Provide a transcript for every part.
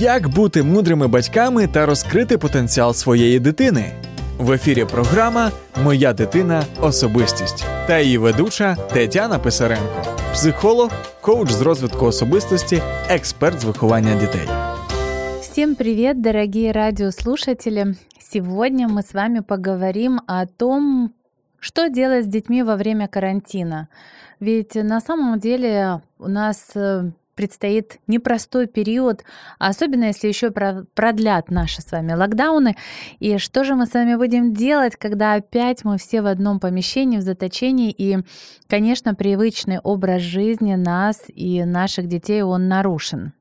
Як бути мудрими батьками та розкрити потенціал своєї дитини? В ефірі програма Моя дитина особистість та її ведуча Тетяна Писаренко, психолог, коуч з розвитку особистості, експерт з виховання дітей. Всем привет, дорогие радиослушатели! Сегодня мы с вами поговорим о том, что делать с детьми во время карантина. Ведь на самом деле у нас э, предстоит непростой период, особенно если еще продлят наши с вами локдауны. И что же мы с вами будем делать, когда опять мы все в одном помещении, в заточении, и, конечно, привычный образ жизни нас и наших детей, он нарушен.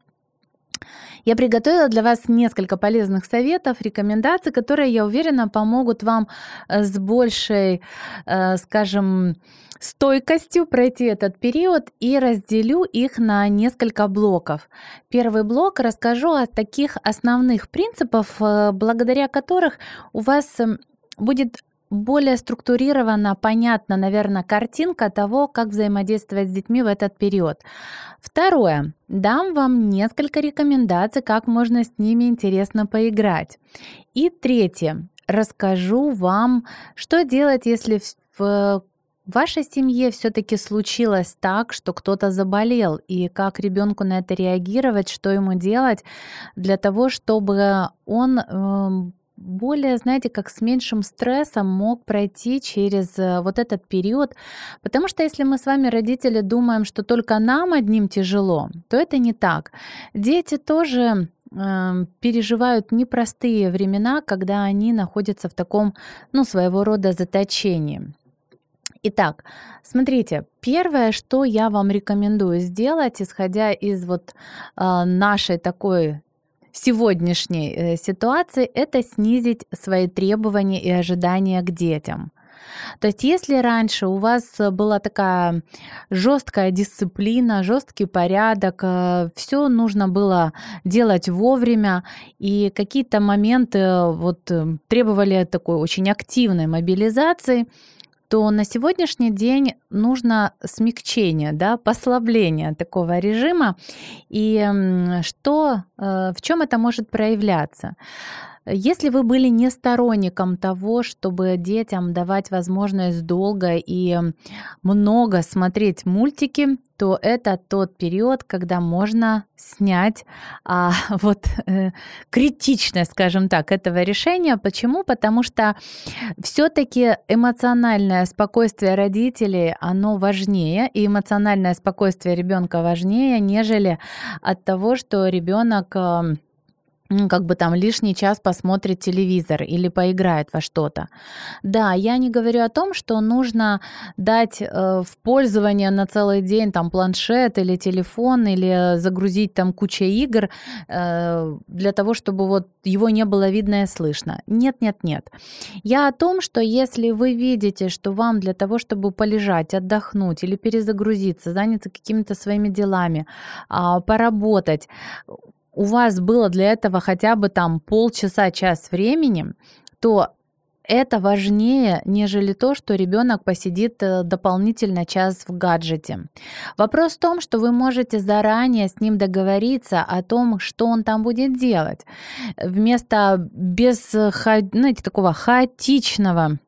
Я приготовила для вас несколько полезных советов, рекомендаций, которые, я уверена, помогут вам э, с большей, э, скажем, стойкостью пройти этот период и разделю их на несколько блоков. Первый блок расскажу о таких основных принципах, э, благодаря которых у вас эм, будет более структурирована, понятна, наверное, картинка того, как взаимодействовать с детьми в этот период. Второе. Дам вам несколько рекомендаций, как можно с ними интересно поиграть. И третье. Расскажу вам, что делать, если в в вашей семье все-таки случилось так, что кто-то заболел, и как ребенку на это реагировать, что ему делать для того, чтобы он эм, более, знаете, как с меньшим стрессом мог пройти через э, вот этот период. Потому что если мы с вами, родители, думаем, что только нам одним тяжело, то это не так. Дети тоже э, переживают непростые времена, когда они находятся в таком, ну, своего рода заточении. Итак, смотрите, первое, что я вам рекомендую сделать, исходя из вот э, нашей такой сегодняшней э, ситуации, это снизить свои требования и ожидания к детям. То есть, если раньше у вас была такая жесткая дисциплина, жесткий порядок, э, все нужно было делать вовремя, и какие-то моменты вот э, требовали такой очень активной мобилизации, то на сегодняшний день нужно смягчение, да, послабление такого режима. И что, э, в чем это может проявляться? Если вы были не сторонником того, чтобы детям давать возможность долго и много смотреть мультики, то это тот период, когда можно снять а, вот э, критичность, скажем так, этого решения. Почему? Потому что все-таки эмоциональное спокойствие родителей, оно важнее, и эмоциональное спокойствие ребенка важнее, нежели от того, что ребенок как бы там лишний час посмотрит телевизор или поиграет во что-то. Да, я не говорю о том, что нужно дать э, в пользование на целый день там планшет или телефон или загрузить там кучу игр э, для того, чтобы вот его не было видно и слышно. Нет, нет, нет. Я о том, что если вы видите, что вам для того, чтобы полежать, отдохнуть или перезагрузиться, заняться какими-то своими делами, э, поработать, у вас было для этого хотя бы там полчаса, час времени, то это важнее, нежели то, что ребенок посидит э, дополнительно час в гаджете. Вопрос в том, что вы можете заранее с ним договориться о том, что он там будет делать. Вместо без знаете, такого хаотичного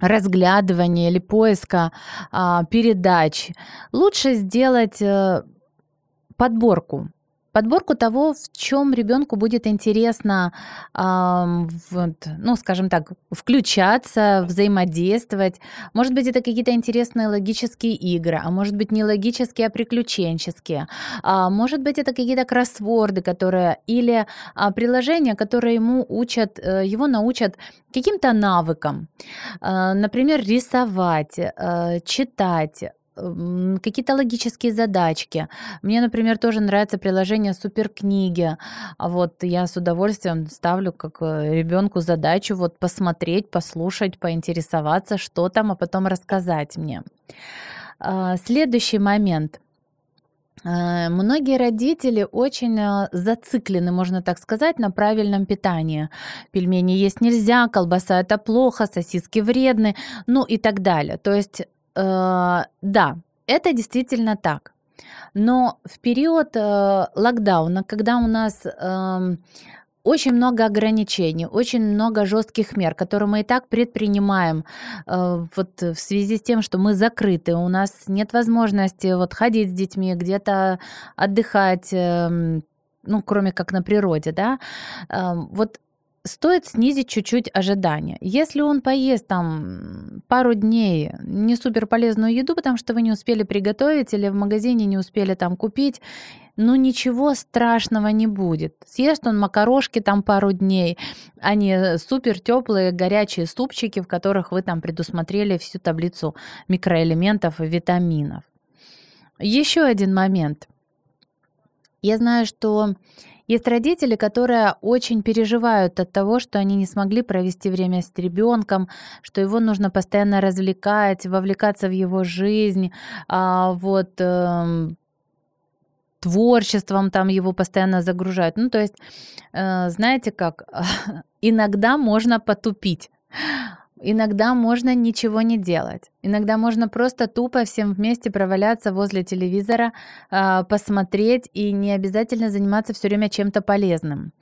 разглядывания или поиска а, передач лучше сделать э, подборку подборку того, в чем ребенку будет интересно, э, вот, ну, скажем так, включаться, взаимодействовать. Может быть, это какие-то интересные логические игры, а может быть, не логические, а приключенческие. А может быть, это какие-то кроссворды, которые или а, приложения, которые ему учат, э, его научат каким-то навыкам. Э, например, рисовать, э, читать, какие-то логические задачки. Мне, например, тоже нравится приложение Суперкниги. А вот я с удовольствием ставлю как э, ребенку задачу вот посмотреть, послушать, поинтересоваться, что там, а потом рассказать мне. А, следующий момент. Э, многие родители очень э, зациклены, можно так сказать, на правильном питании. Пельмени есть нельзя, колбаса это плохо, сосиски вредны, ну и так далее. То есть, да, это действительно так. Но в период э, локдауна, когда у нас э, очень много ограничений, очень много жестких мер, которые мы и так предпринимаем э, вот в связи с тем, что мы закрыты, у нас нет возможности вот ходить с детьми, где-то отдыхать, э, ну, кроме как на природе, да, э, вот стоит снизить чуть-чуть ожидания. Если он поест там пару дней не супер полезную еду, потому что вы не успели приготовить или в магазине не успели там купить, ну ничего страшного не будет. Съест он макарошки там пару дней, а не супер теплые горячие супчики, в которых вы там предусмотрели всю таблицу микроэлементов и витаминов. Еще один момент. Я знаю, что есть родители, которые очень переживают от того, что они не смогли провести время с ребенком, что его нужно постоянно развлекать, вовлекаться в его жизнь, а, вот эм, творчеством там его постоянно загружают. Ну, то есть, э, знаете как, иногда можно потупить. Иногда можно ничего не делать. Иногда можно просто тупо всем вместе проваляться возле телевизора, э, посмотреть и не обязательно заниматься все время чем-то полезным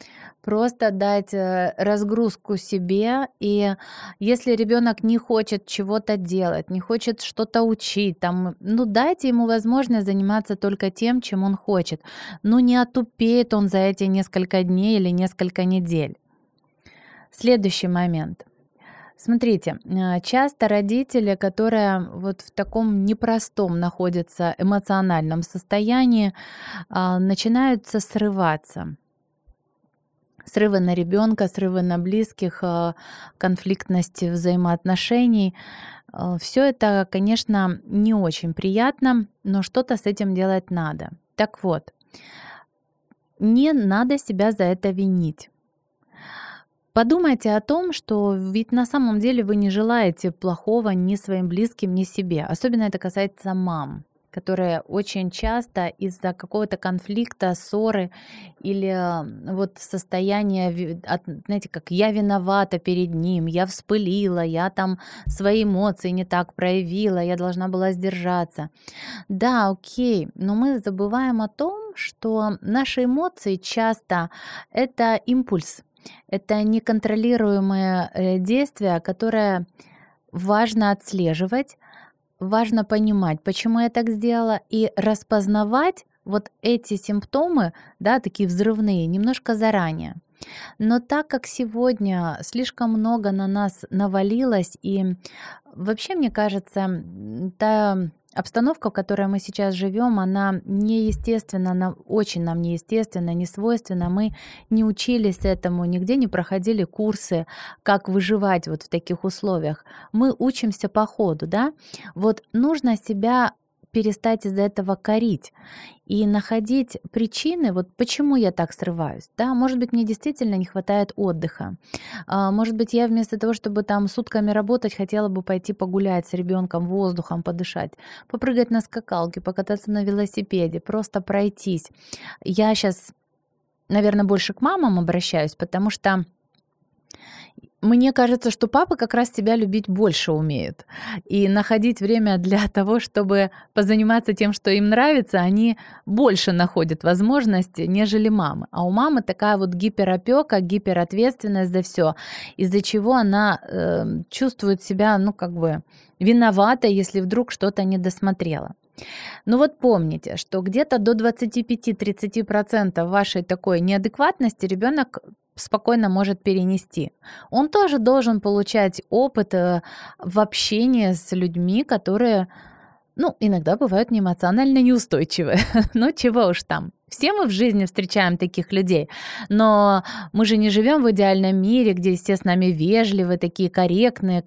просто дать э, разгрузку себе. И если ребенок не хочет чего-то делать, не хочет что-то учить, там, ну дайте ему возможность заниматься только тем, чем он хочет. Ну не отупеет он за эти несколько дней или несколько недель. Следующий момент. Смотрите, э, часто родители, которые вот в таком непростом находятся эмоциональном состоянии, а, начинаются срываться срывы на ребенка, срывы на близких, э, конфликтность взаимоотношений. Все это, конечно, не очень приятно, но что-то с этим делать надо. Так вот, не надо себя за это винить. Подумайте о том, что ведь на самом деле вы не желаете плохого ни своим близким, ни себе. Особенно это касается мам которые очень часто из-за какого-то конфликта, ссоры или вот состояния, знаете, как я виновата перед ним, я вспылила, я там свои эмоции не так проявила, я должна была сдержаться. Да, окей, но мы забываем о том, что наши эмоции часто это импульс, это неконтролируемое э, действие, которое важно отслеживать, важно понимать, почему я так сделала, и распознавать вот эти симптомы, да, такие взрывные, немножко заранее. Но так как сегодня слишком много на нас навалилось, и вообще, мне кажется, та Обстановка, в которой мы сейчас живем, она неестественна, она очень нам неестественна, не свойственна. Мы не учились этому, нигде не проходили курсы, как выживать вот в таких условиях. Мы учимся по ходу, да? Вот нужно себя перестать из-за этого корить и находить причины, вот почему я так срываюсь. Да? Может быть, мне действительно не хватает отдыха. А, может быть, я вместо того, чтобы там сутками работать, хотела бы пойти погулять с ребенком, воздухом подышать, попрыгать на скакалке, покататься на велосипеде, просто пройтись. Я сейчас, наверное, больше к мамам обращаюсь, потому что мне кажется, что папы как раз тебя любить больше умеют. И находить время для того, чтобы позаниматься тем, что им нравится, они больше находят возможности, нежели мамы. А у мамы такая вот гиперопека, гиперответственность за все, из-за чего она э, чувствует себя, ну, как бы виноватой, если вдруг что-то не досмотрела. Ну вот помните, что где-то до 25-30% вашей такой неадекватности ребенок спокойно может перенести. Он тоже должен получать опыт э, в общении с людьми, которые, ну, иногда бывают не эмоционально неустойчивые. Но чего уж там. Все мы в жизни встречаем таких людей, но мы же не живем в идеальном мире, где все с нами вежливые, такие корректные,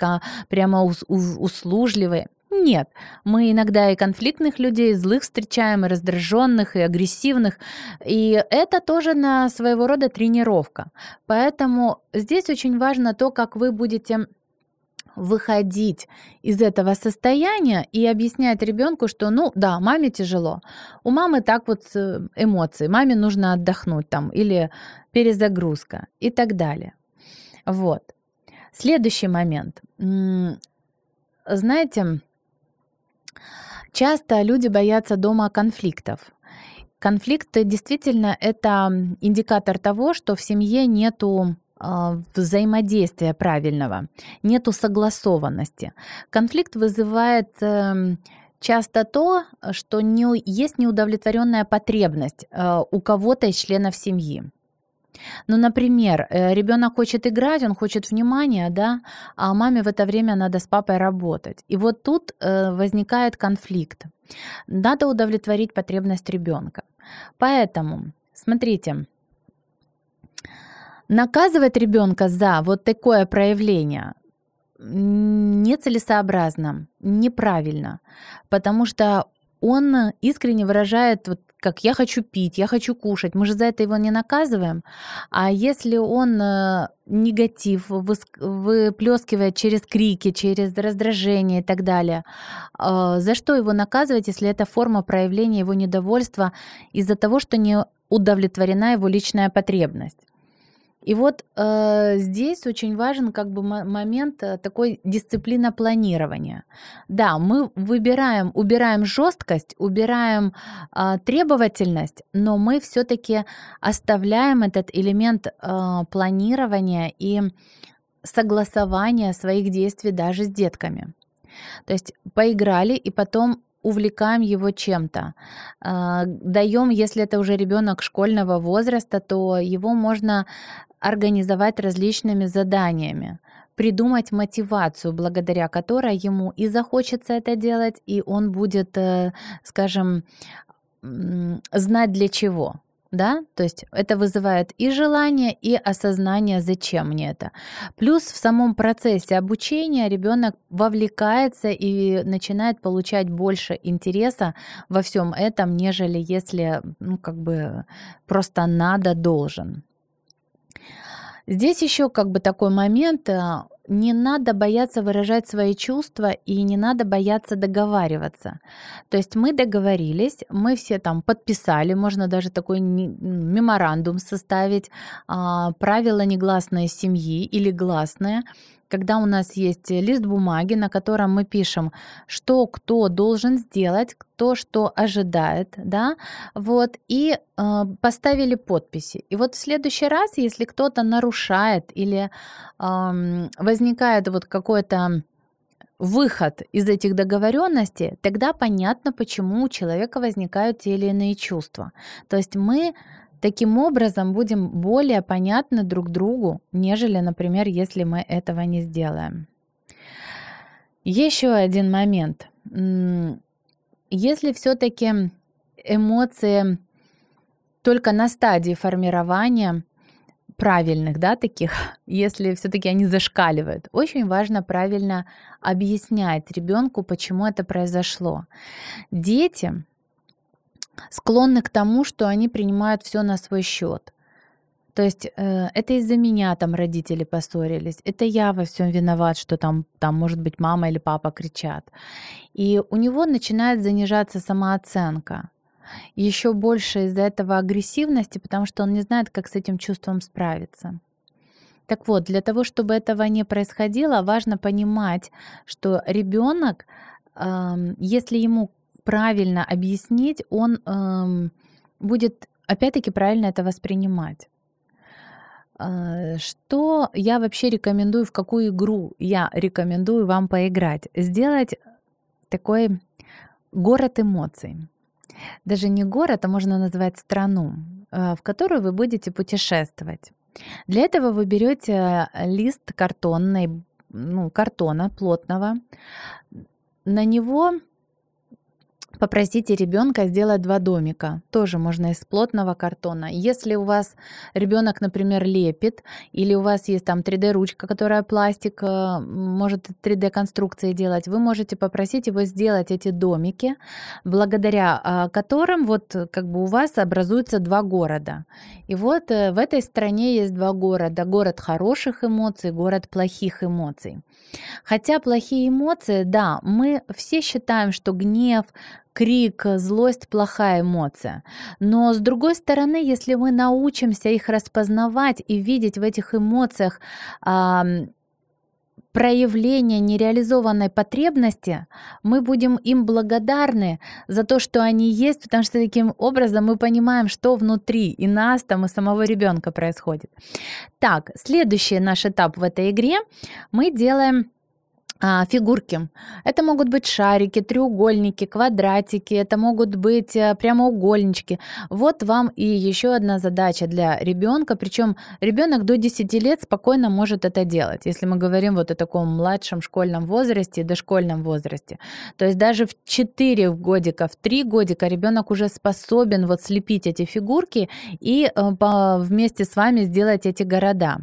прямо услужливые. Нет, мы иногда и конфликтных людей, и злых встречаем, и раздраженных, и агрессивных. И это тоже на своего рода тренировка. Поэтому здесь очень важно то, как вы будете выходить из этого состояния и объяснять ребенку, что, ну да, маме тяжело. У мамы так вот э, эмоции, маме нужно отдохнуть там или перезагрузка и так далее. Вот. Следующий момент. Знаете, часто люди боятся дома конфликтов. Конфликты действительно это индикатор того, что в семье нету а, взаимодействия правильного, нету согласованности. Конфликт вызывает эм, часто то, что не, есть неудовлетворенная потребность э, у кого-то из членов семьи. Ну, например, э, ребенок хочет играть, он хочет внимания, да, а маме в это время надо с папой работать. И вот тут э, возникает конфликт. Надо удовлетворить потребность ребенка. Поэтому, смотрите, Наказывать ребенка за вот такое проявление нецелесообразно, неправильно, потому что он искренне выражает вот как я хочу пить, я хочу кушать. Мы же за это его не наказываем. А если он э, негатив выплескивает через крики, через раздражение и так далее, э, за что его наказывать, если это форма проявления его недовольства из-за того, что не удовлетворена его личная потребность? И вот э, здесь очень важен как бы момент э, такой дисциплина планирования. Да, мы выбираем, убираем жесткость, убираем э, требовательность, но мы все-таки оставляем этот элемент э, планирования и согласования своих действий даже с детками. То есть поиграли и потом увлекаем его чем-то. А, Даем, если это уже ребенок школьного возраста, то его можно организовать различными заданиями, придумать мотивацию, благодаря которой ему и захочется это делать, и он будет, э, скажем, знать для чего да, то есть это вызывает и желание, и осознание, зачем мне это. Плюс в самом процессе обучения ребенок вовлекается и начинает получать больше интереса во всем этом, нежели если, ну, как бы просто надо, должен. Здесь еще как бы такой момент, э, не надо бояться выражать свои чувства и не надо бояться договариваться. То есть мы договорились, мы все там подписали, можно даже такой меморандум составить, а, правила негласной семьи или гласные, когда у нас есть лист бумаги, на котором мы пишем, что кто должен сделать, кто что ожидает, да, вот, и э, поставили подписи. И вот в следующий раз, если кто-то нарушает или э, возникает вот какой-то выход из этих договоренностей, тогда понятно, почему у человека возникают те или иные чувства. То есть мы Таким образом, будем более понятны друг другу, нежели, например, если мы этого не сделаем. Еще один момент. Если все-таки эмоции только на стадии формирования правильных, да, таких, если все-таки они зашкаливают, очень важно правильно объяснять ребенку, почему это произошло. Дети склонны к тому, что они принимают все на свой счет. То есть э, это из-за меня там родители поссорились, это я во всем виноват, что там, там, может быть, мама или папа кричат. И у него начинает занижаться самооценка. Еще больше из-за этого агрессивности, потому что он не знает, как с этим чувством справиться. Так вот, для того, чтобы этого не происходило, важно понимать, что ребенок, э, если ему правильно объяснить, он эм, будет опять-таки правильно это воспринимать. Э, что я вообще рекомендую, в какую игру я рекомендую вам поиграть? Сделать такой город эмоций. Даже не город, а можно назвать страну, э, в которую вы будете путешествовать. Для этого вы берете лист картонный, ну, картона плотного. На него Попросите ребенка сделать два домика. Тоже можно из плотного картона. Если у вас ребенок, например, лепит, или у вас есть там 3D-ручка, которая пластик, э, может 3D-конструкции делать, вы можете попросить его сделать эти домики, благодаря а, которым вот как бы у вас образуются два города. И вот э, в этой стране есть два города. Город хороших эмоций, город плохих эмоций. Хотя плохие эмоции, да, мы все считаем, что гнев, крик, злость – плохая эмоция. Но с другой стороны, если мы научимся их распознавать и видеть в этих эмоциях э, проявление нереализованной потребности, мы будем им благодарны за то, что они есть, потому что таким образом мы понимаем, что внутри и нас там, и самого ребенка происходит. Так, следующий наш этап в этой игре мы делаем а, фигурки. Это могут быть шарики, треугольники, квадратики, это могут быть э, прямоугольнички. Вот вам и еще одна задача для ребенка, причем ребенок до 10 лет спокойно может это делать, если мы говорим вот о таком младшем школьном возрасте и дошкольном возрасте. То есть даже в 4 годика, в 3 годика ребенок уже способен вот слепить эти фигурки и э, вместе с вами сделать эти города.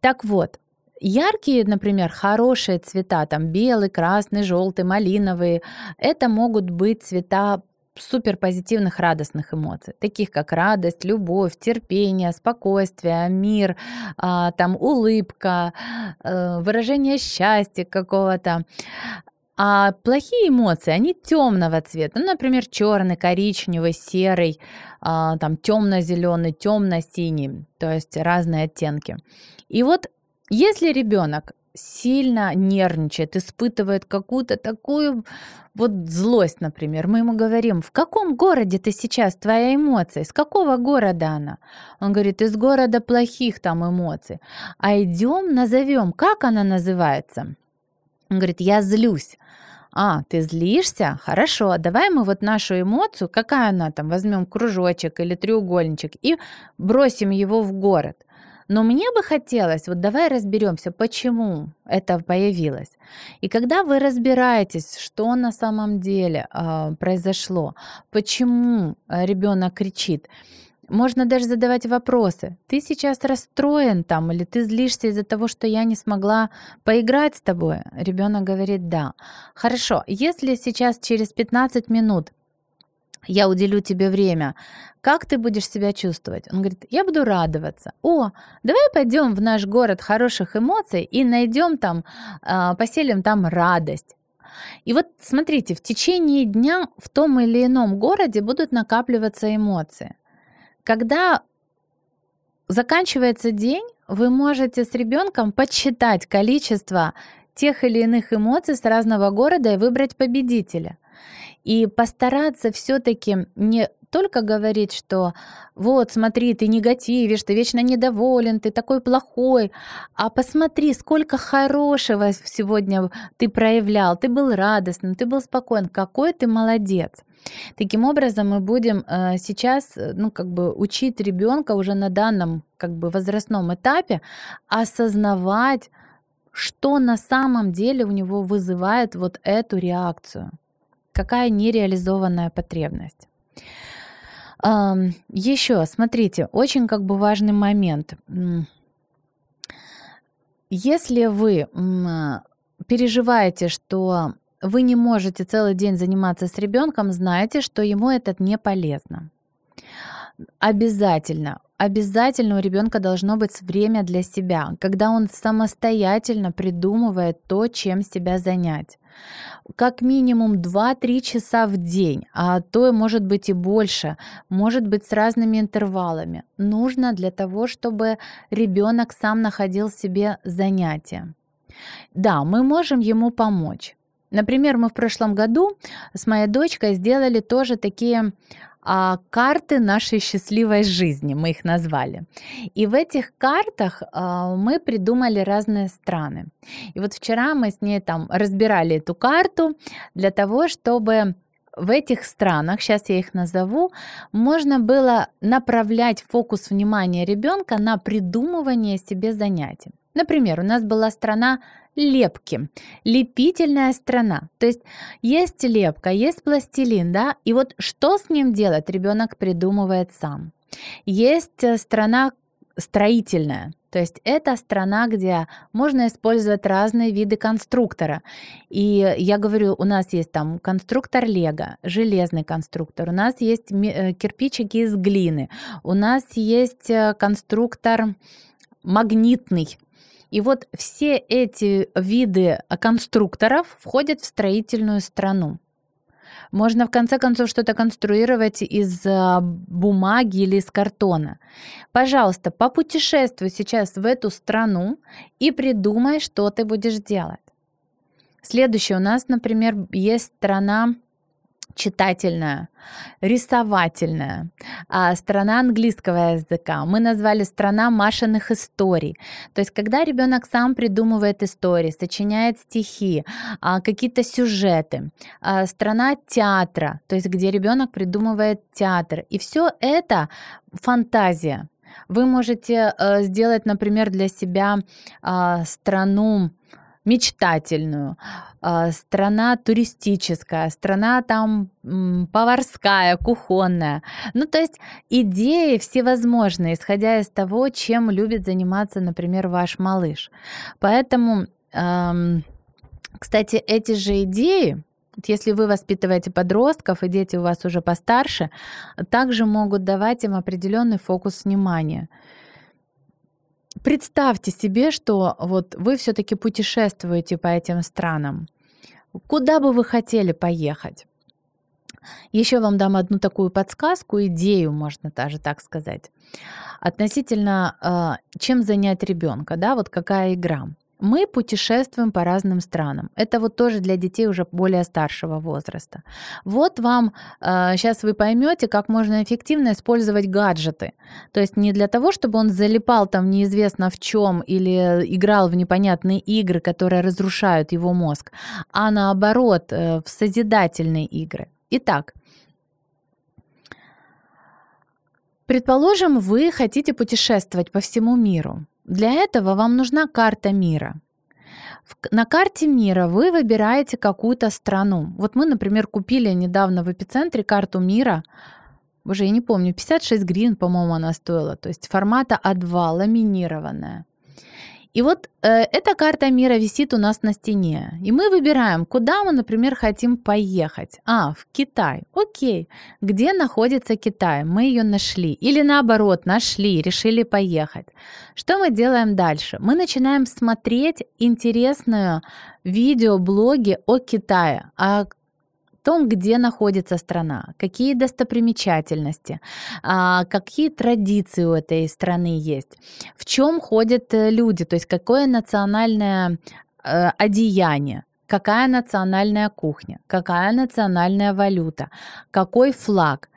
Так вот, Яркие, например, хорошие цвета, там белый, красный, желтый, малиновый, это могут быть цвета супер позитивных, радостных эмоций, таких как радость, любовь, терпение, спокойствие, мир, а, там улыбка, э, выражение счастья какого-то. А плохие эмоции, они темного цвета, ну, например, черный, коричневый, серый, а, там темно-зеленый, темно-синий, то есть разные оттенки. И вот если ребенок сильно нервничает, испытывает какую-то такую вот злость, например, мы ему говорим, в каком городе ты сейчас, твоя эмоция, из какого города она? Он говорит, из города плохих там эмоций. А идем, назовем, как она называется? Он говорит, я злюсь. А, ты злишься? Хорошо, давай мы вот нашу эмоцию, какая она там, возьмем кружочек или треугольничек и бросим его в город. Но мне бы хотелось, вот давай разберемся, почему это появилось. И когда вы разбираетесь, что на самом деле э, произошло, почему ребенок кричит, можно даже задавать вопросы. Ты сейчас расстроен там, или ты злишься из-за того, что я не смогла поиграть с тобой? Ребенок говорит да. Хорошо, если сейчас через 15 минут я уделю тебе время, как ты будешь себя чувствовать? Он говорит, я буду радоваться. О, давай пойдем в наш город хороших эмоций и найдем там, а, поселим там радость. И вот смотрите, в течение дня в том или ином городе будут накапливаться эмоции. Когда заканчивается день, вы можете с ребенком подсчитать количество тех или иных эмоций с разного города и выбрать победителя. И постараться все-таки не только говорить, что вот, смотри, ты негативишь, ты вечно недоволен, ты такой плохой, а посмотри, сколько хорошего сегодня ты проявлял, ты был радостным, ты был спокоен, какой ты молодец. Таким образом, мы будем э, сейчас, ну, как бы учить ребенка уже на данном, как бы возрастном этапе осознавать, что на самом деле у него вызывает вот эту реакцию какая нереализованная потребность. Еще, смотрите, очень как бы важный момент. Если вы переживаете, что вы не можете целый день заниматься с ребенком, знайте, что ему это не полезно. Обязательно Обязательно у ребенка должно быть время для себя, когда он самостоятельно придумывает то, чем себя занять. Как минимум 2-3 часа в день, а то может быть и больше, может быть с разными интервалами. Нужно для того, чтобы ребенок сам находил себе занятия. Да, мы можем ему помочь. Например, мы в прошлом году с моей дочкой сделали тоже такие а, карты нашей счастливой жизни, мы их назвали. И в этих картах а, мы придумали разные страны. И вот вчера мы с ней там разбирали эту карту для того, чтобы в этих странах, сейчас я их назову, можно было направлять фокус внимания ребенка на придумывание себе занятий. Например, у нас была страна лепки, лепительная страна. То есть есть лепка, есть пластилин, да, и вот что с ним делать, ребенок придумывает сам. Есть э, страна строительная, то есть это страна, где можно использовать разные виды конструктора. И я говорю, у нас есть там конструктор Лего, железный конструктор, у нас есть э, кирпичики из глины, у нас есть э, конструктор магнитный, и вот все эти виды конструкторов входят в строительную страну. Можно в конце концов что-то конструировать из а, бумаги или из картона. Пожалуйста, попутешествуй сейчас в эту страну и придумай, что ты будешь делать. Следующее у нас, например, есть страна читательная, рисовательная, а, страна английского языка. Мы назвали страна Машиных историй. То есть, когда ребенок сам придумывает истории, сочиняет стихи, а, какие-то сюжеты, а, страна театра, то есть, где ребенок придумывает театр. И все это фантазия. Вы можете э, сделать, например, для себя страну мечтательную, а, страна туристическая, страна там поварская, кухонная. Ну, то есть идеи всевозможные, исходя из того, чем любит заниматься, например, ваш малыш. Поэтому, кстати, эти же идеи, если вы воспитываете подростков, и дети у вас уже постарше, также могут давать им определенный фокус внимания. Представьте себе, что вот вы все-таки путешествуете по этим странам. Куда бы вы хотели поехать? Еще вам дам одну такую подсказку, идею, можно даже так сказать, относительно э, чем занять ребенка, да, вот какая игра. Мы путешествуем по разным странам. Это вот тоже для детей уже более старшего возраста. Вот вам э, сейчас вы поймете, как можно эффективно использовать гаджеты. То есть не для того, чтобы он залипал там неизвестно в чем или играл в непонятные игры, которые разрушают его мозг, а наоборот э, в созидательные игры. Итак, предположим, вы хотите путешествовать по всему миру. Для этого вам нужна карта мира. На карте мира вы выбираете какую-то страну. Вот мы, например, купили недавно в эпицентре карту мира. Боже, я не помню, 56 гривен, по-моему, она стоила. То есть формата А2, ламинированная. И вот э, эта карта мира висит у нас на стене. И мы выбираем, куда мы, например, хотим поехать. А, в Китай. Окей. Где находится Китай? Мы ее нашли. Или наоборот, нашли, решили поехать. Что мы делаем дальше? Мы начинаем смотреть интересные видеоблоги о Китае, о том, где находится страна, какие достопримечательности, а, какие традиции у этой страны есть, в чем ходят э, люди, то есть какое национальное э, одеяние, какая национальная кухня, какая национальная валюта, какой флаг.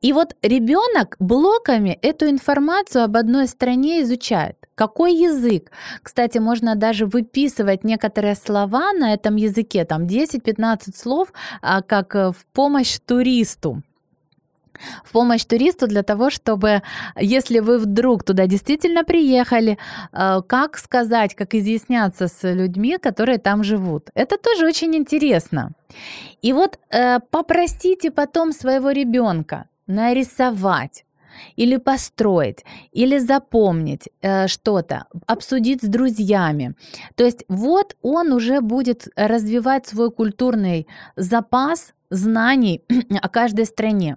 И вот ребенок блоками эту информацию об одной стране изучает. Какой язык? Кстати, можно даже выписывать некоторые слова на этом языке, там 10-15 слов, а, как э, в помощь туристу в помощь туристу для того, чтобы, если вы вдруг туда действительно приехали, э, как сказать, как изъясняться с людьми, которые там живут. Это тоже очень интересно. И вот э, попросите потом своего ребенка нарисовать или построить, или запомнить э, что-то, обсудить с друзьями. То есть вот он уже будет развивать свой культурный запас знаний о каждой стране.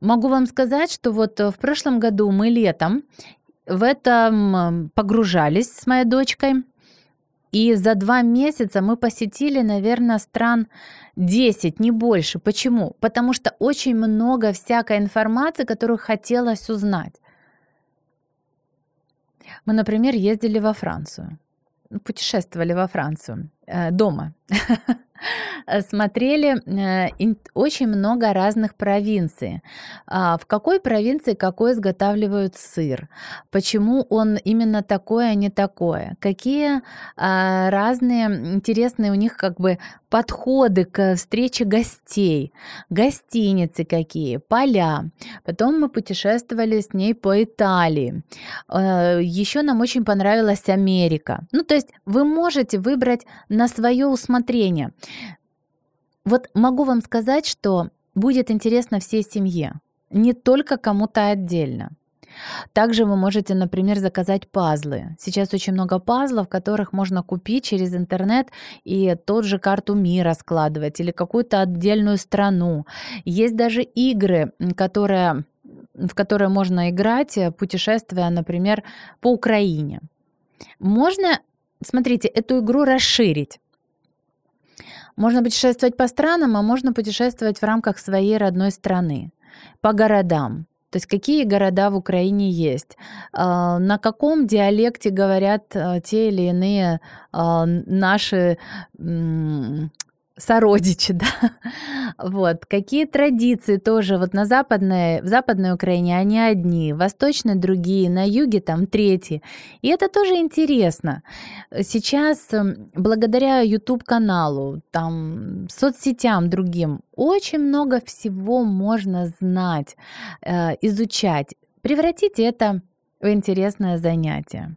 Могу вам сказать, что вот э, в прошлом году мы летом в этом погружались с моей дочкой. И за два месяца мы посетили, наверное, стран 10, не больше. Почему? Потому что очень много всякой информации, которую хотелось узнать. Мы, например, ездили во Францию, путешествовали во Францию. Э, дома. смотрели э, очень много разных провинций. А, в какой провинции какой изготавливают сыр? Почему он именно такой, а не такое? Какие а, разные интересные у них как бы подходы к встрече гостей, гостиницы какие, поля. Потом мы путешествовали с ней по Италии. Э, Еще нам очень понравилась Америка. Ну, то есть вы можете выбрать на свое усмотрение. Вот могу вам сказать, что будет интересно всей семье, не только кому-то отдельно. Также вы можете, например, заказать пазлы. Сейчас очень много пазлов, которых можно купить через интернет и тот же карту мира складывать или какую-то отдельную страну. Есть даже игры, которые, в которые можно играть, путешествуя, например, по Украине. Можно, смотрите, эту игру расширить. Можно путешествовать по странам, а можно путешествовать в рамках своей родной страны, по городам. То есть какие города в Украине есть, а, на каком диалекте говорят а, те или иные а, наши сородичи, да, вот, какие традиции тоже, вот на западной, в западной Украине они одни, в восточной другие, на юге там третьи, и это тоже интересно. Сейчас эм, благодаря YouTube-каналу, там, соцсетям другим, очень много всего можно знать, э, изучать, превратите это в интересное занятие.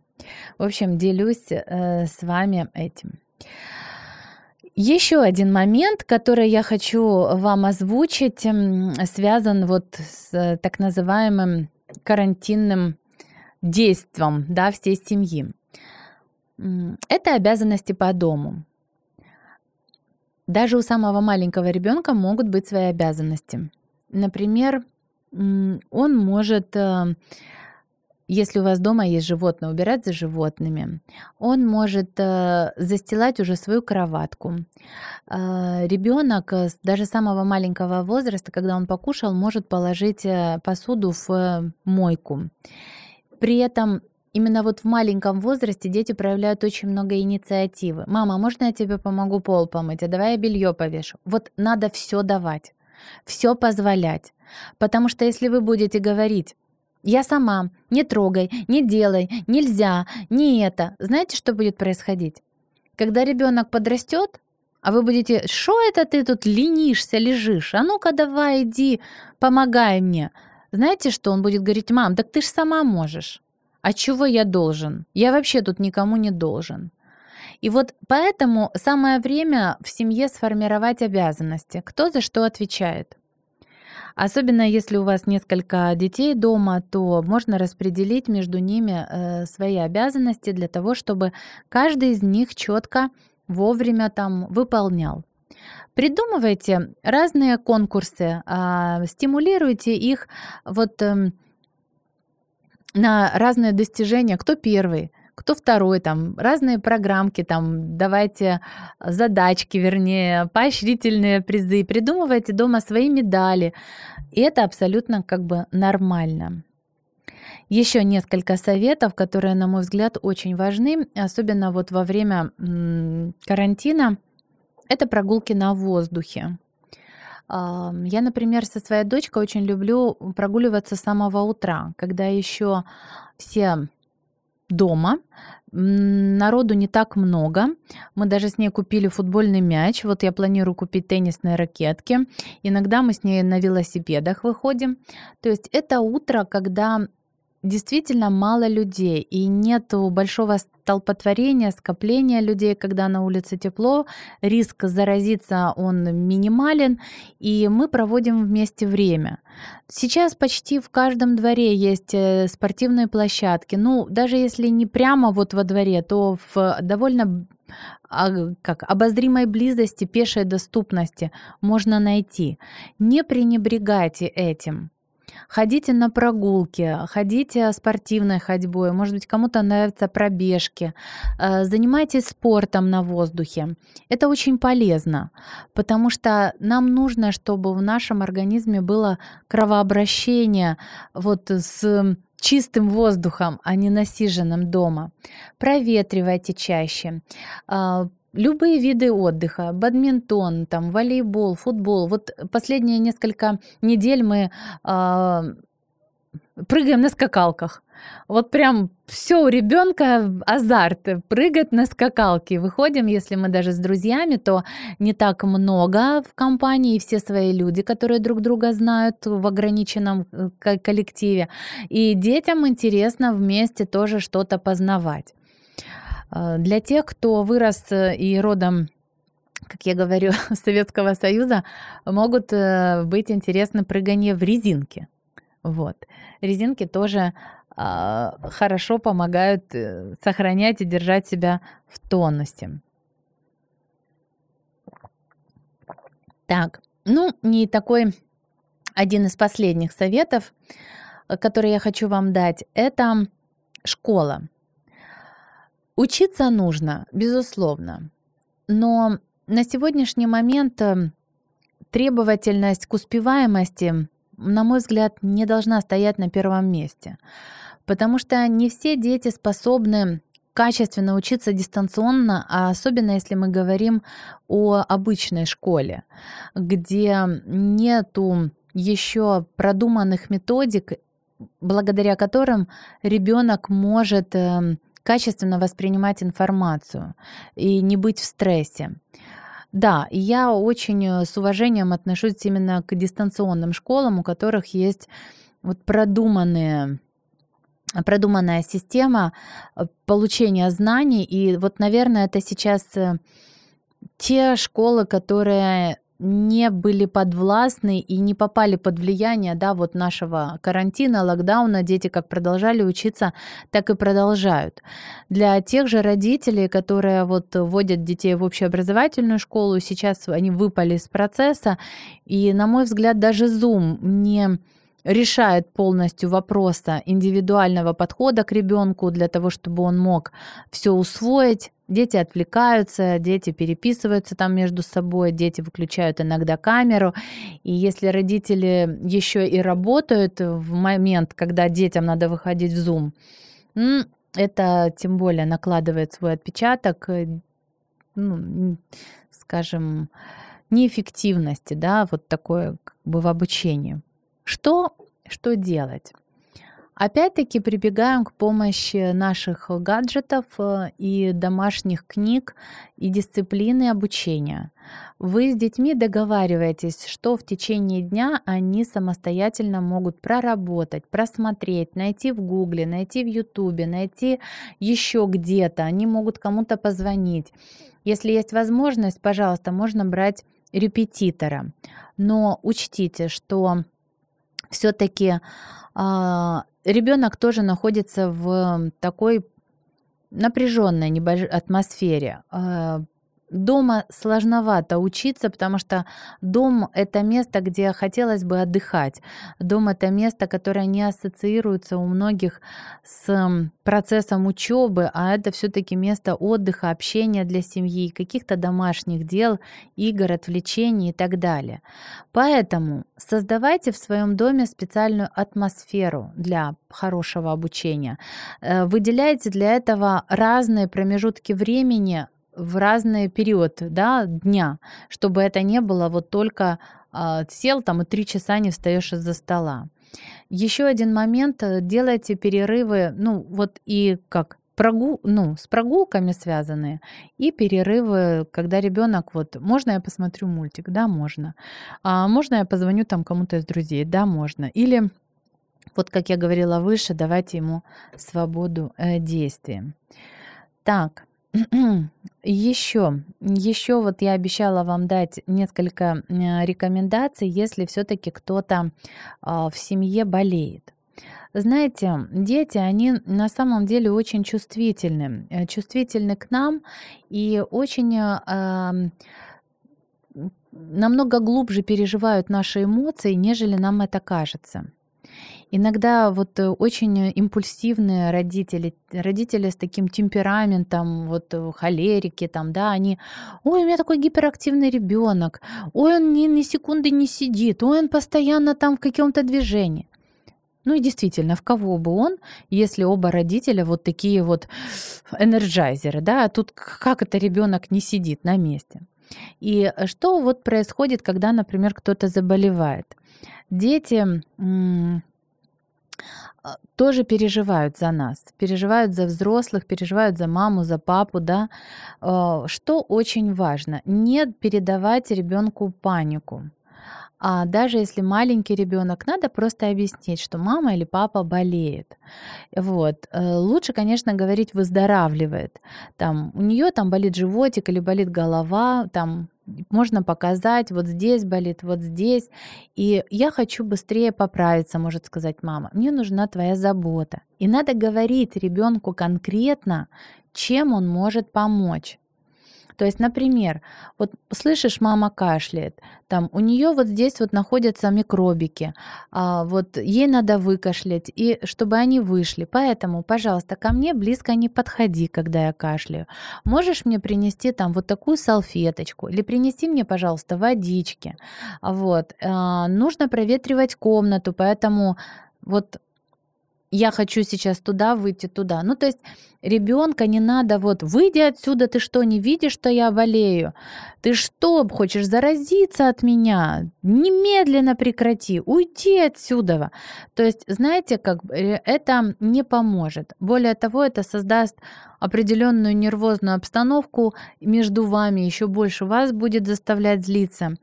В общем, делюсь э, с вами этим. Еще один момент, который я хочу вам озвучить, связан вот с э, так называемым карантинным действием да, всей семьи. Это обязанности по дому. Даже у самого маленького ребенка могут быть свои обязанности. Например, он может э, если у вас дома есть животное, убирать за животными. Он может э, застилать уже свою кроватку. Э, ребенок э, даже самого маленького возраста, когда он покушал, может положить э, посуду в э, мойку. При этом именно вот в маленьком возрасте дети проявляют очень много инициативы. Мама, можно я тебе помогу пол помыть? А давай я белье повешу. Вот надо все давать, все позволять. Потому что если вы будете говорить, я сама. Не трогай, не делай, нельзя, не это. Знаете, что будет происходить? Когда ребенок подрастет, а вы будете, что это ты тут ленишься, лежишь? А ну-ка давай, иди, помогай мне. Знаете, что он будет говорить, мам, так ты ж сама можешь. А чего я должен? Я вообще тут никому не должен. И вот поэтому самое время в семье сформировать обязанности. Кто за что отвечает? Особенно если у вас несколько детей дома, то можно распределить между ними э, свои обязанности для того, чтобы каждый из них четко вовремя там выполнял. Придумывайте разные конкурсы, а, стимулируйте их вот эм, на разные достижения. Кто первый? Кто второй, там разные программки, там давайте задачки, вернее, поощрительные призы, придумывайте дома свои медали. И это абсолютно как бы нормально. Еще несколько советов, которые, на мой взгляд, очень важны, особенно вот во время карантина. Это прогулки на воздухе. Я, например, со своей дочкой очень люблю прогуливаться с самого утра, когда еще все дома. Народу не так много. Мы даже с ней купили футбольный мяч. Вот я планирую купить теннисные ракетки. Иногда мы с ней на велосипедах выходим. То есть это утро, когда действительно мало людей, и нет большого столпотворения, скопления людей, когда на улице тепло, риск заразиться он минимален, и мы проводим вместе время. Сейчас почти в каждом дворе есть э, спортивные площадки. Ну, даже если не прямо вот во дворе, то в довольно а, как обозримой близости, пешей доступности можно найти. Не пренебрегайте этим. Ходите на прогулки, ходите спортивной ходьбой, может быть, кому-то нравятся пробежки, э, занимайтесь спортом на воздухе. Это очень полезно, потому что нам нужно, чтобы в нашем организме было кровообращение вот с чистым воздухом, а не насиженным дома. Проветривайте чаще. Любые виды отдыха, бадминтон, там, волейбол, футбол. Вот последние несколько недель мы э, прыгаем на скакалках. Вот прям все у ребенка азарт, прыгать на скакалке. Выходим, если мы даже с друзьями, то не так много в компании, все свои люди, которые друг друга знают в ограниченном э, коллективе. И детям интересно вместе тоже что-то познавать. Э, для тех, кто вырос э, и родом как я говорю, Советского Союза, могут быть интересны прыгания в резинке. Вот. Резинки тоже а, хорошо помогают э, сохранять и держать себя в тонусе. Так, ну, не такой один из последних советов, э, который я хочу вам дать, это школа. Учиться нужно, безусловно, но на сегодняшний момент э, требовательность к успеваемости, на мой взгляд, не должна стоять на первом месте. Потому что не все дети способны качественно учиться дистанционно, а особенно если мы говорим о обычной школе, где нету еще продуманных методик, благодаря которым ребенок может эм, качественно воспринимать информацию и не быть в стрессе. Да, я очень э, с уважением отношусь именно к дистанционным школам, у которых есть вот продуманные продуманная система э, получения знаний. И вот, наверное, это сейчас э, те школы, которые не были подвластны и не попали под влияние да, вот нашего карантина, локдауна. Дети как продолжали учиться, так и продолжают. Для тех же родителей, которые вот вводят детей в общеобразовательную школу, сейчас они выпали из процесса. И, на мой взгляд, даже Zoom не решает полностью вопроса индивидуального подхода к ребенку для того, чтобы он мог все усвоить. Дети отвлекаются, дети переписываются там между собой, дети выключают иногда камеру. И если родители еще и работают в момент, когда детям надо выходить в Zoom, это тем более накладывает свой отпечаток, э, ну, скажем, неэффективности, да, вот такое как бы в обучении. Что, что делать? Опять-таки прибегаем к помощи наших гаджетов э, и домашних книг и дисциплины обучения. Вы с детьми договариваетесь, что в течение дня они самостоятельно могут проработать, просмотреть, найти в Гугле, найти в Ютубе, найти еще где-то. Они могут кому-то позвонить. Если есть возможность, пожалуйста, можно брать репетитора. Но учтите, что все-таки а, ребенок тоже находится в такой напряженной атмосфере. Дома сложновато учиться, потому что дом — это место, где хотелось бы отдыхать. Дом — это место, которое не ассоциируется у многих с процессом учебы, а это все-таки место отдыха, общения для семьи, каких-то домашних дел, игр, отвлечений и так далее. Поэтому создавайте в своем доме специальную атмосферу для хорошего обучения. Э, выделяйте для этого разные промежутки времени в разный период да, дня, чтобы это не было вот только э, сел там и три часа не встаешь из-за стола. Еще один момент, э, делайте перерывы, ну вот и как прогул, ну, с прогулками связанные, и перерывы, когда ребенок вот, можно я посмотрю мультик? Да, можно. А можно я позвоню там кому-то из друзей? Да, можно. Или вот как я говорила выше, давайте ему свободу э, действия. Так, еще, еще вот я обещала вам дать несколько рекомендаций, если все-таки кто-то а, в семье болеет. Знаете, дети, они на самом деле очень чувствительны, э, чувствительны к нам и очень э, намного глубже переживают наши эмоции, нежели нам это кажется. Иногда вот э, очень импульсивные родители, родители с таким темпераментом, вот э, холерики там, да, они, ой, у меня такой гиперактивный ребенок, ой, он ни, ни секунды не сидит, ой, он постоянно там в каком-то движении. Ну и действительно, в кого бы он, если оба родителя вот такие вот энерджайзеры, да, а тут как это ребенок не сидит на месте. И что вот происходит, когда, например, кто-то заболевает? Дети а, тоже переживают за нас, переживают за взрослых, переживают за маму, за папу, да. А, что очень важно, не передавать ребенку панику. А даже если маленький ребенок, надо просто объяснить, что мама или папа болеет. Вот. Э, лучше, конечно, говорить выздоравливает. Там, у нее там болит животик или болит голова, там можно показать, вот здесь болит, вот здесь. И я хочу быстрее поправиться, может сказать мама. Мне нужна твоя забота. И надо говорить ребенку конкретно, чем он может помочь. То есть, например, вот слышишь, мама кашляет, там у нее вот здесь вот находятся микробики, а, вот ей надо выкашлять, и чтобы они вышли. Поэтому, пожалуйста, ко мне близко не подходи, когда я кашляю. Можешь мне принести там вот такую салфеточку или принести мне, пожалуйста, водички. Вот. А, нужно проветривать комнату, поэтому вот я хочу сейчас туда выйти, туда. Ну, то есть ребенка не надо вот, выйди отсюда, ты что, не видишь, что я болею? Ты что, хочешь заразиться от меня? Немедленно прекрати, уйди отсюда. То есть, знаете, как э, это не поможет. Более того, это создаст определенную нервозную обстановку между вами, еще больше вас будет заставлять злиться.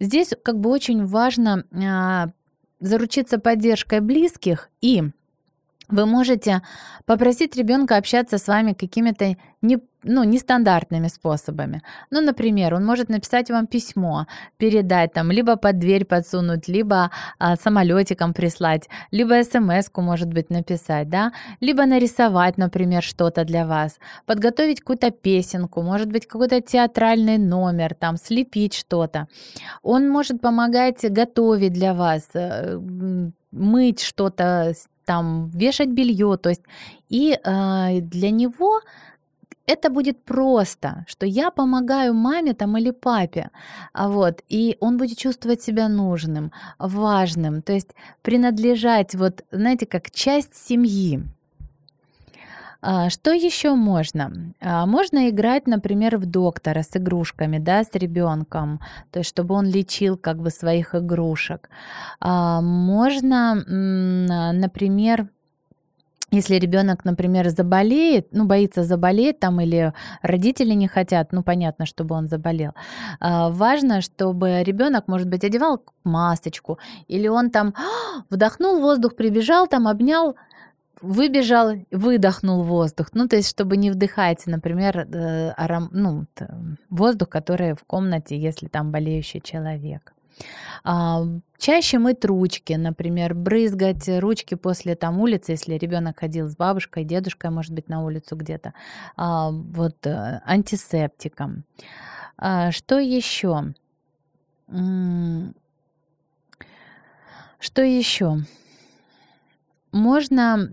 Здесь как бы очень важно а, заручиться поддержкой близких и вы можете попросить ребенка общаться с вами какими-то не, ну, нестандартными способами. Ну, например, он может написать вам письмо, передать там, либо под дверь подсунуть, либо а, самолетиком прислать, либо смс-ку, может быть, написать, да, либо нарисовать, например, что-то для вас, подготовить какую-то песенку, может быть, какой-то театральный номер, там, слепить что-то. Он может помогать готовить для вас, э, мыть что-то, там вешать белье, то есть и э, для него это будет просто, что я помогаю маме там или папе, а вот, и он будет чувствовать себя нужным, важным, то есть принадлежать, вот, знаете, как часть семьи. А, что еще можно? А, можно играть, например, в доктора с игрушками, да, с ребенком, то есть чтобы он лечил как бы своих игрушек. А, можно, например, если ребенок, например, заболеет, ну, боится заболеть там или родители не хотят, ну, понятно, чтобы он заболел. Важно, чтобы ребенок, может быть, одевал масочку, или он там вдохнул воздух, прибежал, там обнял выбежал, выдохнул воздух. Ну, то есть, чтобы не вдыхать, например, э, аром, ну, воздух, который в комнате, если там болеющий человек. А, чаще мыть ручки, например, брызгать ручки после там улицы, если ребенок ходил с бабушкой, дедушкой, может быть, на улицу где-то, а, вот э, антисептиком. А, что еще? Что еще? Можно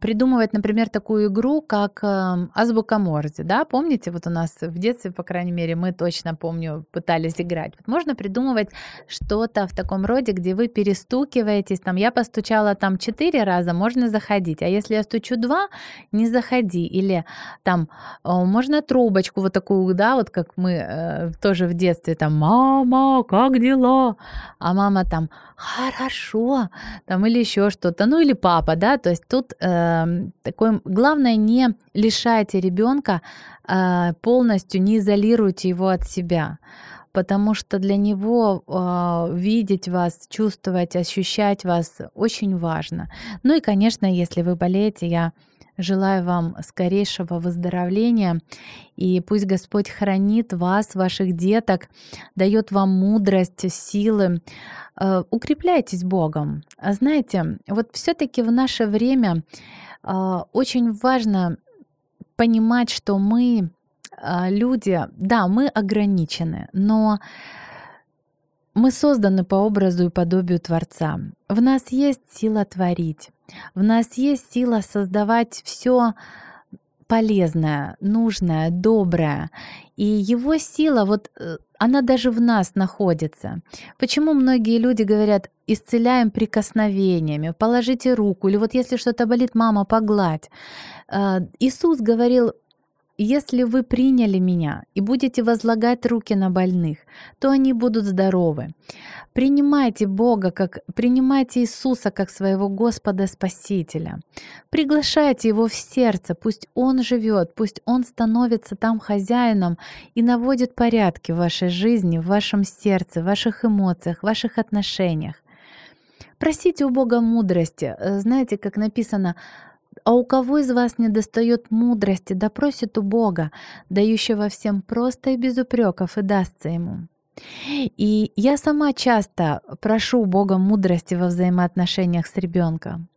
придумывать, например, такую игру, как э, азбука Морзе, да, помните, вот у нас в детстве, по крайней мере, мы точно, помню, пытались играть. Вот можно придумывать что-то в таком роде, где вы перестукиваетесь, там, я постучала там четыре раза, можно заходить, а если я стучу два, не заходи, или там можно трубочку вот такую, да, вот как мы э, тоже в детстве, там, мама, как дела? А мама там, хорошо, там, или еще что-то, ну, или папа, да, то есть тут э, Эм, такой, главное, не лишайте ребенка э, полностью, не изолируйте его от себя потому что для него э, видеть вас, чувствовать, ощущать вас очень важно. Ну и, конечно, если вы болеете, я желаю вам скорейшего выздоровления, и пусть Господь хранит вас, ваших деток, дает вам мудрость, силы. Э, укрепляйтесь Богом. А знаете, вот все-таки в наше время а, очень важно понимать, что мы а, люди, да, мы ограничены, но мы созданы по образу и подобию Творца. В нас есть сила творить, в нас есть сила создавать все полезное, нужное, доброе. И его сила, вот э, она даже в нас находится. Почему многие люди говорят, исцеляем прикосновениями, положите руку, или вот если что-то болит, мама, погладь. Э, Иисус говорил, если вы приняли меня и будете возлагать руки на больных, то они будут здоровы. Принимайте Бога, как принимайте Иисуса как своего Господа Спасителя. Приглашайте Его в сердце, пусть Он живет, пусть Он становится там хозяином и наводит порядки в вашей жизни, в вашем сердце, в ваших эмоциях, в ваших отношениях. Просите у Бога мудрости. Э, знаете, как написано, а у кого из вас не достает мудрости, да у Бога, дающего всем просто и без упреков, и дастся ему. И я сама часто прошу у Бога мудрости во взаимоотношениях с ребенком.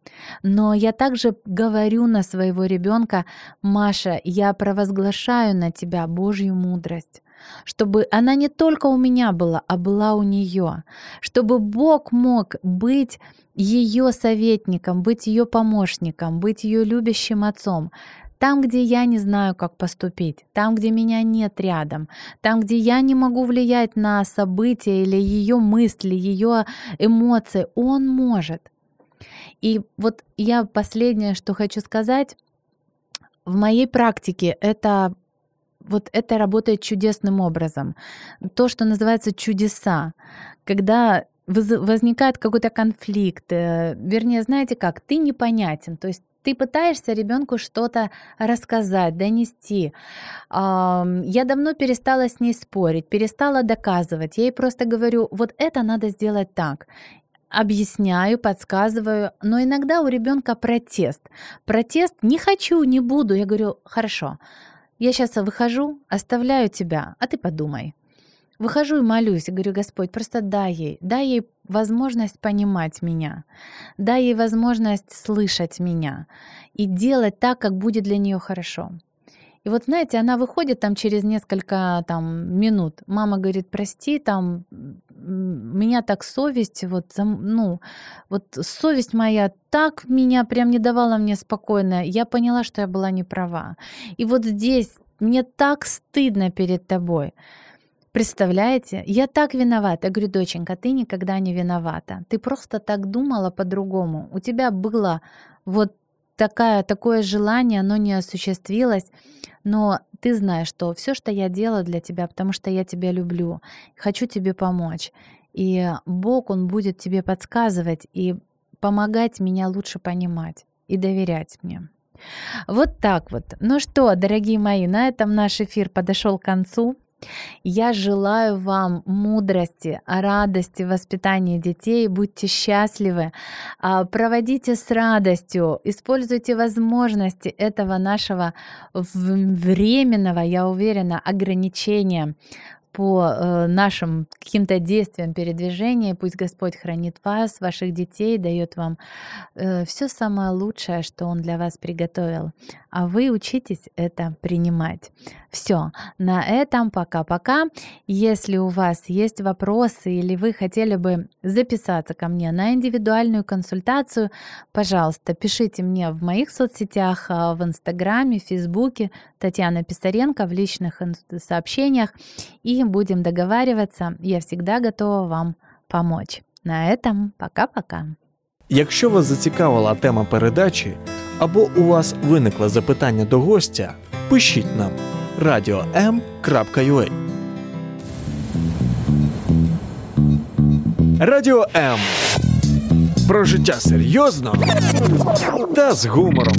Но я также говорю на своего ребенка, Маша, я провозглашаю на тебя Божью мудрость чтобы она не только у меня была, а была у нее, чтобы Бог мог быть ее советником, быть ее помощником, быть ее любящим отцом. Там, где я не знаю, как поступить, там, где меня нет рядом, там, где я не могу влиять на события или ее мысли, ее эмоции, он может. И вот я последнее, что хочу сказать, в моей практике это вот это работает чудесным образом. То, что называется чудеса, когда возникает какой-то конфликт, э, вернее, знаете как, ты непонятен, то есть ты пытаешься ребенку что-то рассказать, донести. Я давно перестала с ней спорить, перестала доказывать. Я ей просто говорю, вот это надо сделать так объясняю, подсказываю, но иногда у ребенка протест. Протест не хочу, не буду. Я говорю, хорошо, я сейчас выхожу, оставляю тебя, а ты подумай. Выхожу и молюсь, и говорю, Господь, просто дай ей, дай ей возможность понимать меня, дай ей возможность слышать меня и делать так, как будет для нее хорошо. И вот, знаете, она выходит там через несколько там, минут. Мама говорит, прости, там, меня так совесть, вот, ну, вот совесть моя так меня прям не давала мне спокойно. Я поняла, что я была не права. И вот здесь мне так стыдно перед тобой. Представляете? Я так виновата. Я говорю, доченька, ты никогда не виновата. Ты просто так думала по-другому. У тебя было вот такая, такое желание, оно не осуществилось. Но ты знаешь, что все, что я делаю для тебя, потому что я тебя люблю, хочу тебе помочь. И Бог, Он будет тебе подсказывать и помогать меня лучше понимать и доверять мне. Вот так вот. Ну что, дорогие мои, на этом наш эфир подошел к концу. Я желаю вам мудрости, радости в воспитании детей. Будьте счастливы, а, проводите с радостью, используйте возможности этого нашего временного, я уверена, ограничения по э, нашим каким-то действиям передвижения. Пусть Господь хранит вас, ваших детей, дает вам э, все самое лучшее, что Он для вас приготовил. А вы учитесь это принимать. Все, на этом пока-пока. Если у вас есть вопросы или вы хотели бы записаться ко мне на индивидуальную консультацию, пожалуйста, пишите мне в моих соцсетях, а, в Инстаграме, Фейсбуке, Татьяна Писаренко в личных сообщениях и будем договариваться. Я всегда готова вам помочь. На этом пока-пока. Якщо вас зацікавила тема передачі або у вас виникло запитання до гостя, пишіть нам radio.m.ua Радіо М. Про життя серйозно та з гумором.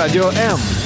Радіо М.